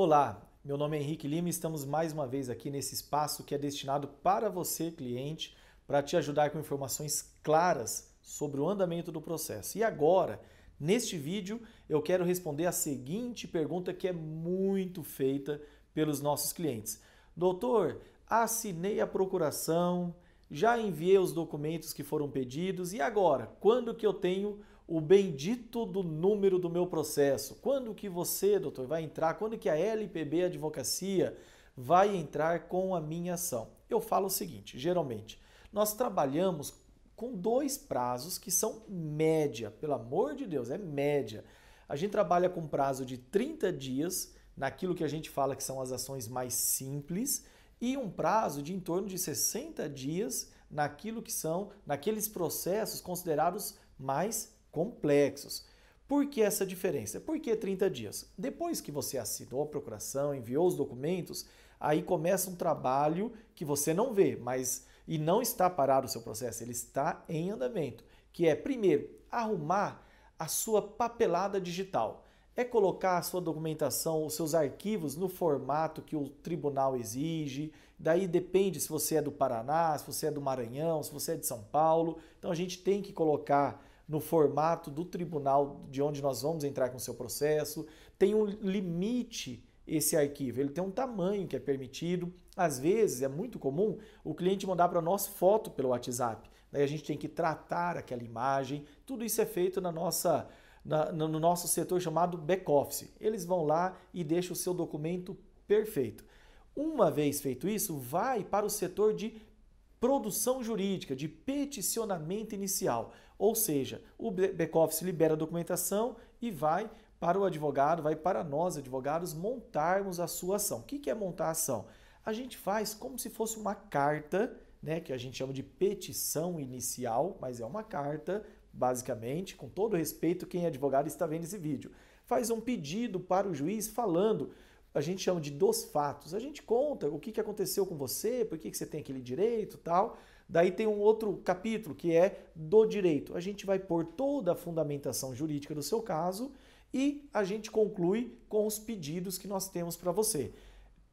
Olá, meu nome é Henrique Lima e estamos mais uma vez aqui nesse espaço que é destinado para você, cliente, para te ajudar com informações claras sobre o andamento do processo. E agora, neste vídeo, eu quero responder a seguinte pergunta que é muito feita pelos nossos clientes. Doutor, assinei a procuração, já enviei os documentos que foram pedidos e agora, quando que eu tenho o bendito do número do meu processo? Quando que você, doutor, vai entrar? Quando que a LPB Advocacia vai entrar com a minha ação? Eu falo o seguinte, geralmente, nós trabalhamos com dois prazos que são média, pelo amor de Deus, é média. A gente trabalha com prazo de 30 dias naquilo que a gente fala que são as ações mais simples e um prazo de em torno de 60 dias naquilo que são naqueles processos considerados mais complexos. Por que essa diferença? Por que 30 dias? Depois que você assinou a procuração, enviou os documentos, aí começa um trabalho que você não vê, mas e não está parado o seu processo, ele está em andamento, que é primeiro arrumar a sua papelada digital é colocar a sua documentação, os seus arquivos no formato que o tribunal exige. Daí depende se você é do Paraná, se você é do Maranhão, se você é de São Paulo. Então a gente tem que colocar no formato do tribunal de onde nós vamos entrar com o seu processo. Tem um limite esse arquivo, ele tem um tamanho que é permitido. Às vezes é muito comum o cliente mandar para nós foto pelo WhatsApp. Daí a gente tem que tratar aquela imagem. Tudo isso é feito na nossa na, no nosso setor chamado back-office. Eles vão lá e deixam o seu documento perfeito. Uma vez feito isso, vai para o setor de produção jurídica, de peticionamento inicial. Ou seja, o back-office libera a documentação e vai para o advogado, vai para nós, advogados, montarmos a sua ação. O que é montar a ação? A gente faz como se fosse uma carta, né, que a gente chama de petição inicial, mas é uma carta basicamente, com todo respeito, quem é advogado está vendo esse vídeo. Faz um pedido para o juiz falando, a gente chama de dos fatos. A gente conta o que, que aconteceu com você, por que, que você tem aquele direito tal. Daí tem um outro capítulo que é do direito. A gente vai pôr toda a fundamentação jurídica do seu caso e a gente conclui com os pedidos que nós temos para você.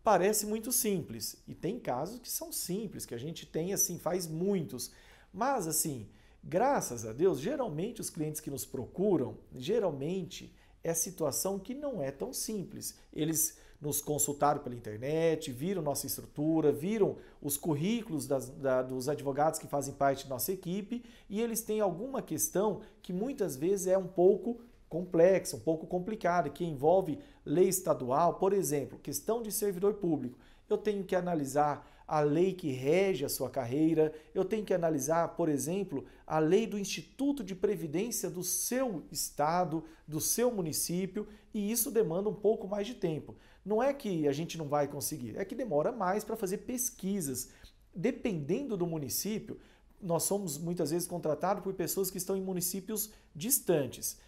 Parece muito simples e tem casos que são simples, que a gente tem assim, faz muitos. Mas assim, Graças a Deus, geralmente os clientes que nos procuram, geralmente é situação que não é tão simples. Eles nos consultaram pela internet, viram nossa estrutura, viram os currículos das, da, dos advogados que fazem parte da nossa equipe e eles têm alguma questão que muitas vezes é um pouco complexa, um pouco complicada, que envolve lei estadual, por exemplo, questão de servidor público. Eu tenho que analisar a lei que rege a sua carreira, eu tenho que analisar, por exemplo, a lei do Instituto de Previdência do seu estado, do seu município, e isso demanda um pouco mais de tempo. Não é que a gente não vai conseguir, é que demora mais para fazer pesquisas. Dependendo do município, nós somos muitas vezes contratados por pessoas que estão em municípios distantes.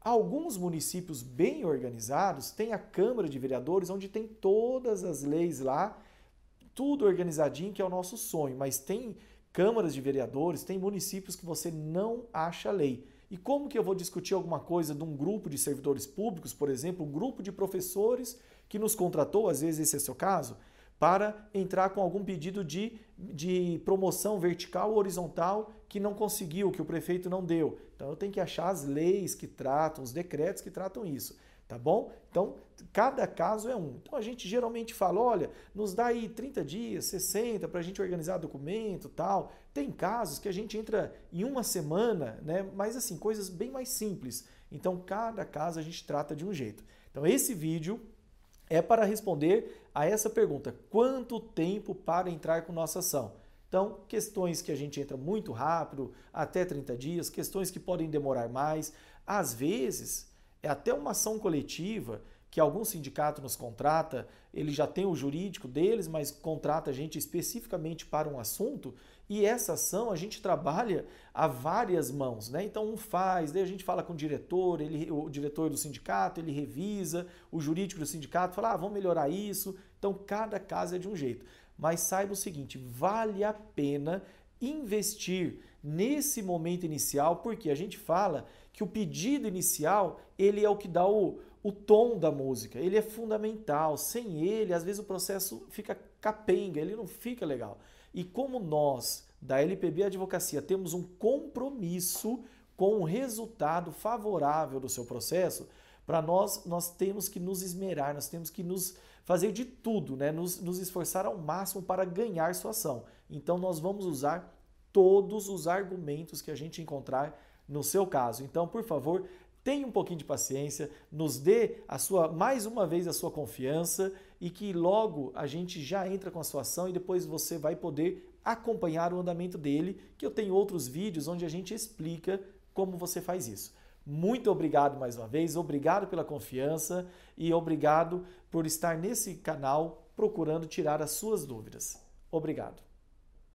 Alguns municípios bem organizados têm a Câmara de Vereadores, onde tem todas as leis lá tudo organizadinho, que é o nosso sonho, mas tem câmaras de vereadores, tem municípios que você não acha lei. E como que eu vou discutir alguma coisa de um grupo de servidores públicos, por exemplo, um grupo de professores que nos contratou, às vezes esse é o seu caso, para entrar com algum pedido de, de promoção vertical ou horizontal que não conseguiu, que o prefeito não deu. Então eu tenho que achar as leis que tratam, os decretos que tratam isso tá bom? Então, cada caso é um. Então, a gente geralmente fala, olha, nos dá aí 30 dias, 60 para a gente organizar documento tal. Tem casos que a gente entra em uma semana, né? Mas assim, coisas bem mais simples. Então, cada caso a gente trata de um jeito. Então, esse vídeo é para responder a essa pergunta: quanto tempo para entrar com nossa ação? Então, questões que a gente entra muito rápido, até 30 dias, questões que podem demorar mais. Às vezes, é até uma ação coletiva que algum sindicato nos contrata, ele já tem o jurídico deles, mas contrata a gente especificamente para um assunto, e essa ação a gente trabalha a várias mãos, né? Então um faz, daí a gente fala com o diretor, ele, o diretor do sindicato, ele revisa, o jurídico do sindicato fala, ah, vamos melhorar isso. Então cada caso é de um jeito. Mas saiba o seguinte, vale a pena investir nesse momento inicial, porque a gente fala que o pedido inicial ele é o que dá o, o tom da música, ele é fundamental. Sem ele, às vezes o processo fica capenga, ele não fica legal. E como nós, da LPB Advocacia, temos um compromisso com o resultado favorável do seu processo, para nós, nós temos que nos esmerar, nós temos que nos fazer de tudo, né? nos, nos esforçar ao máximo para ganhar sua ação. Então, nós vamos usar todos os argumentos que a gente encontrar no seu caso. Então, por favor, tenha um pouquinho de paciência, nos dê a sua mais uma vez a sua confiança e que logo a gente já entra com a sua ação e depois você vai poder acompanhar o andamento dele, que eu tenho outros vídeos onde a gente explica como você faz isso. Muito obrigado mais uma vez, obrigado pela confiança e obrigado por estar nesse canal procurando tirar as suas dúvidas. Obrigado.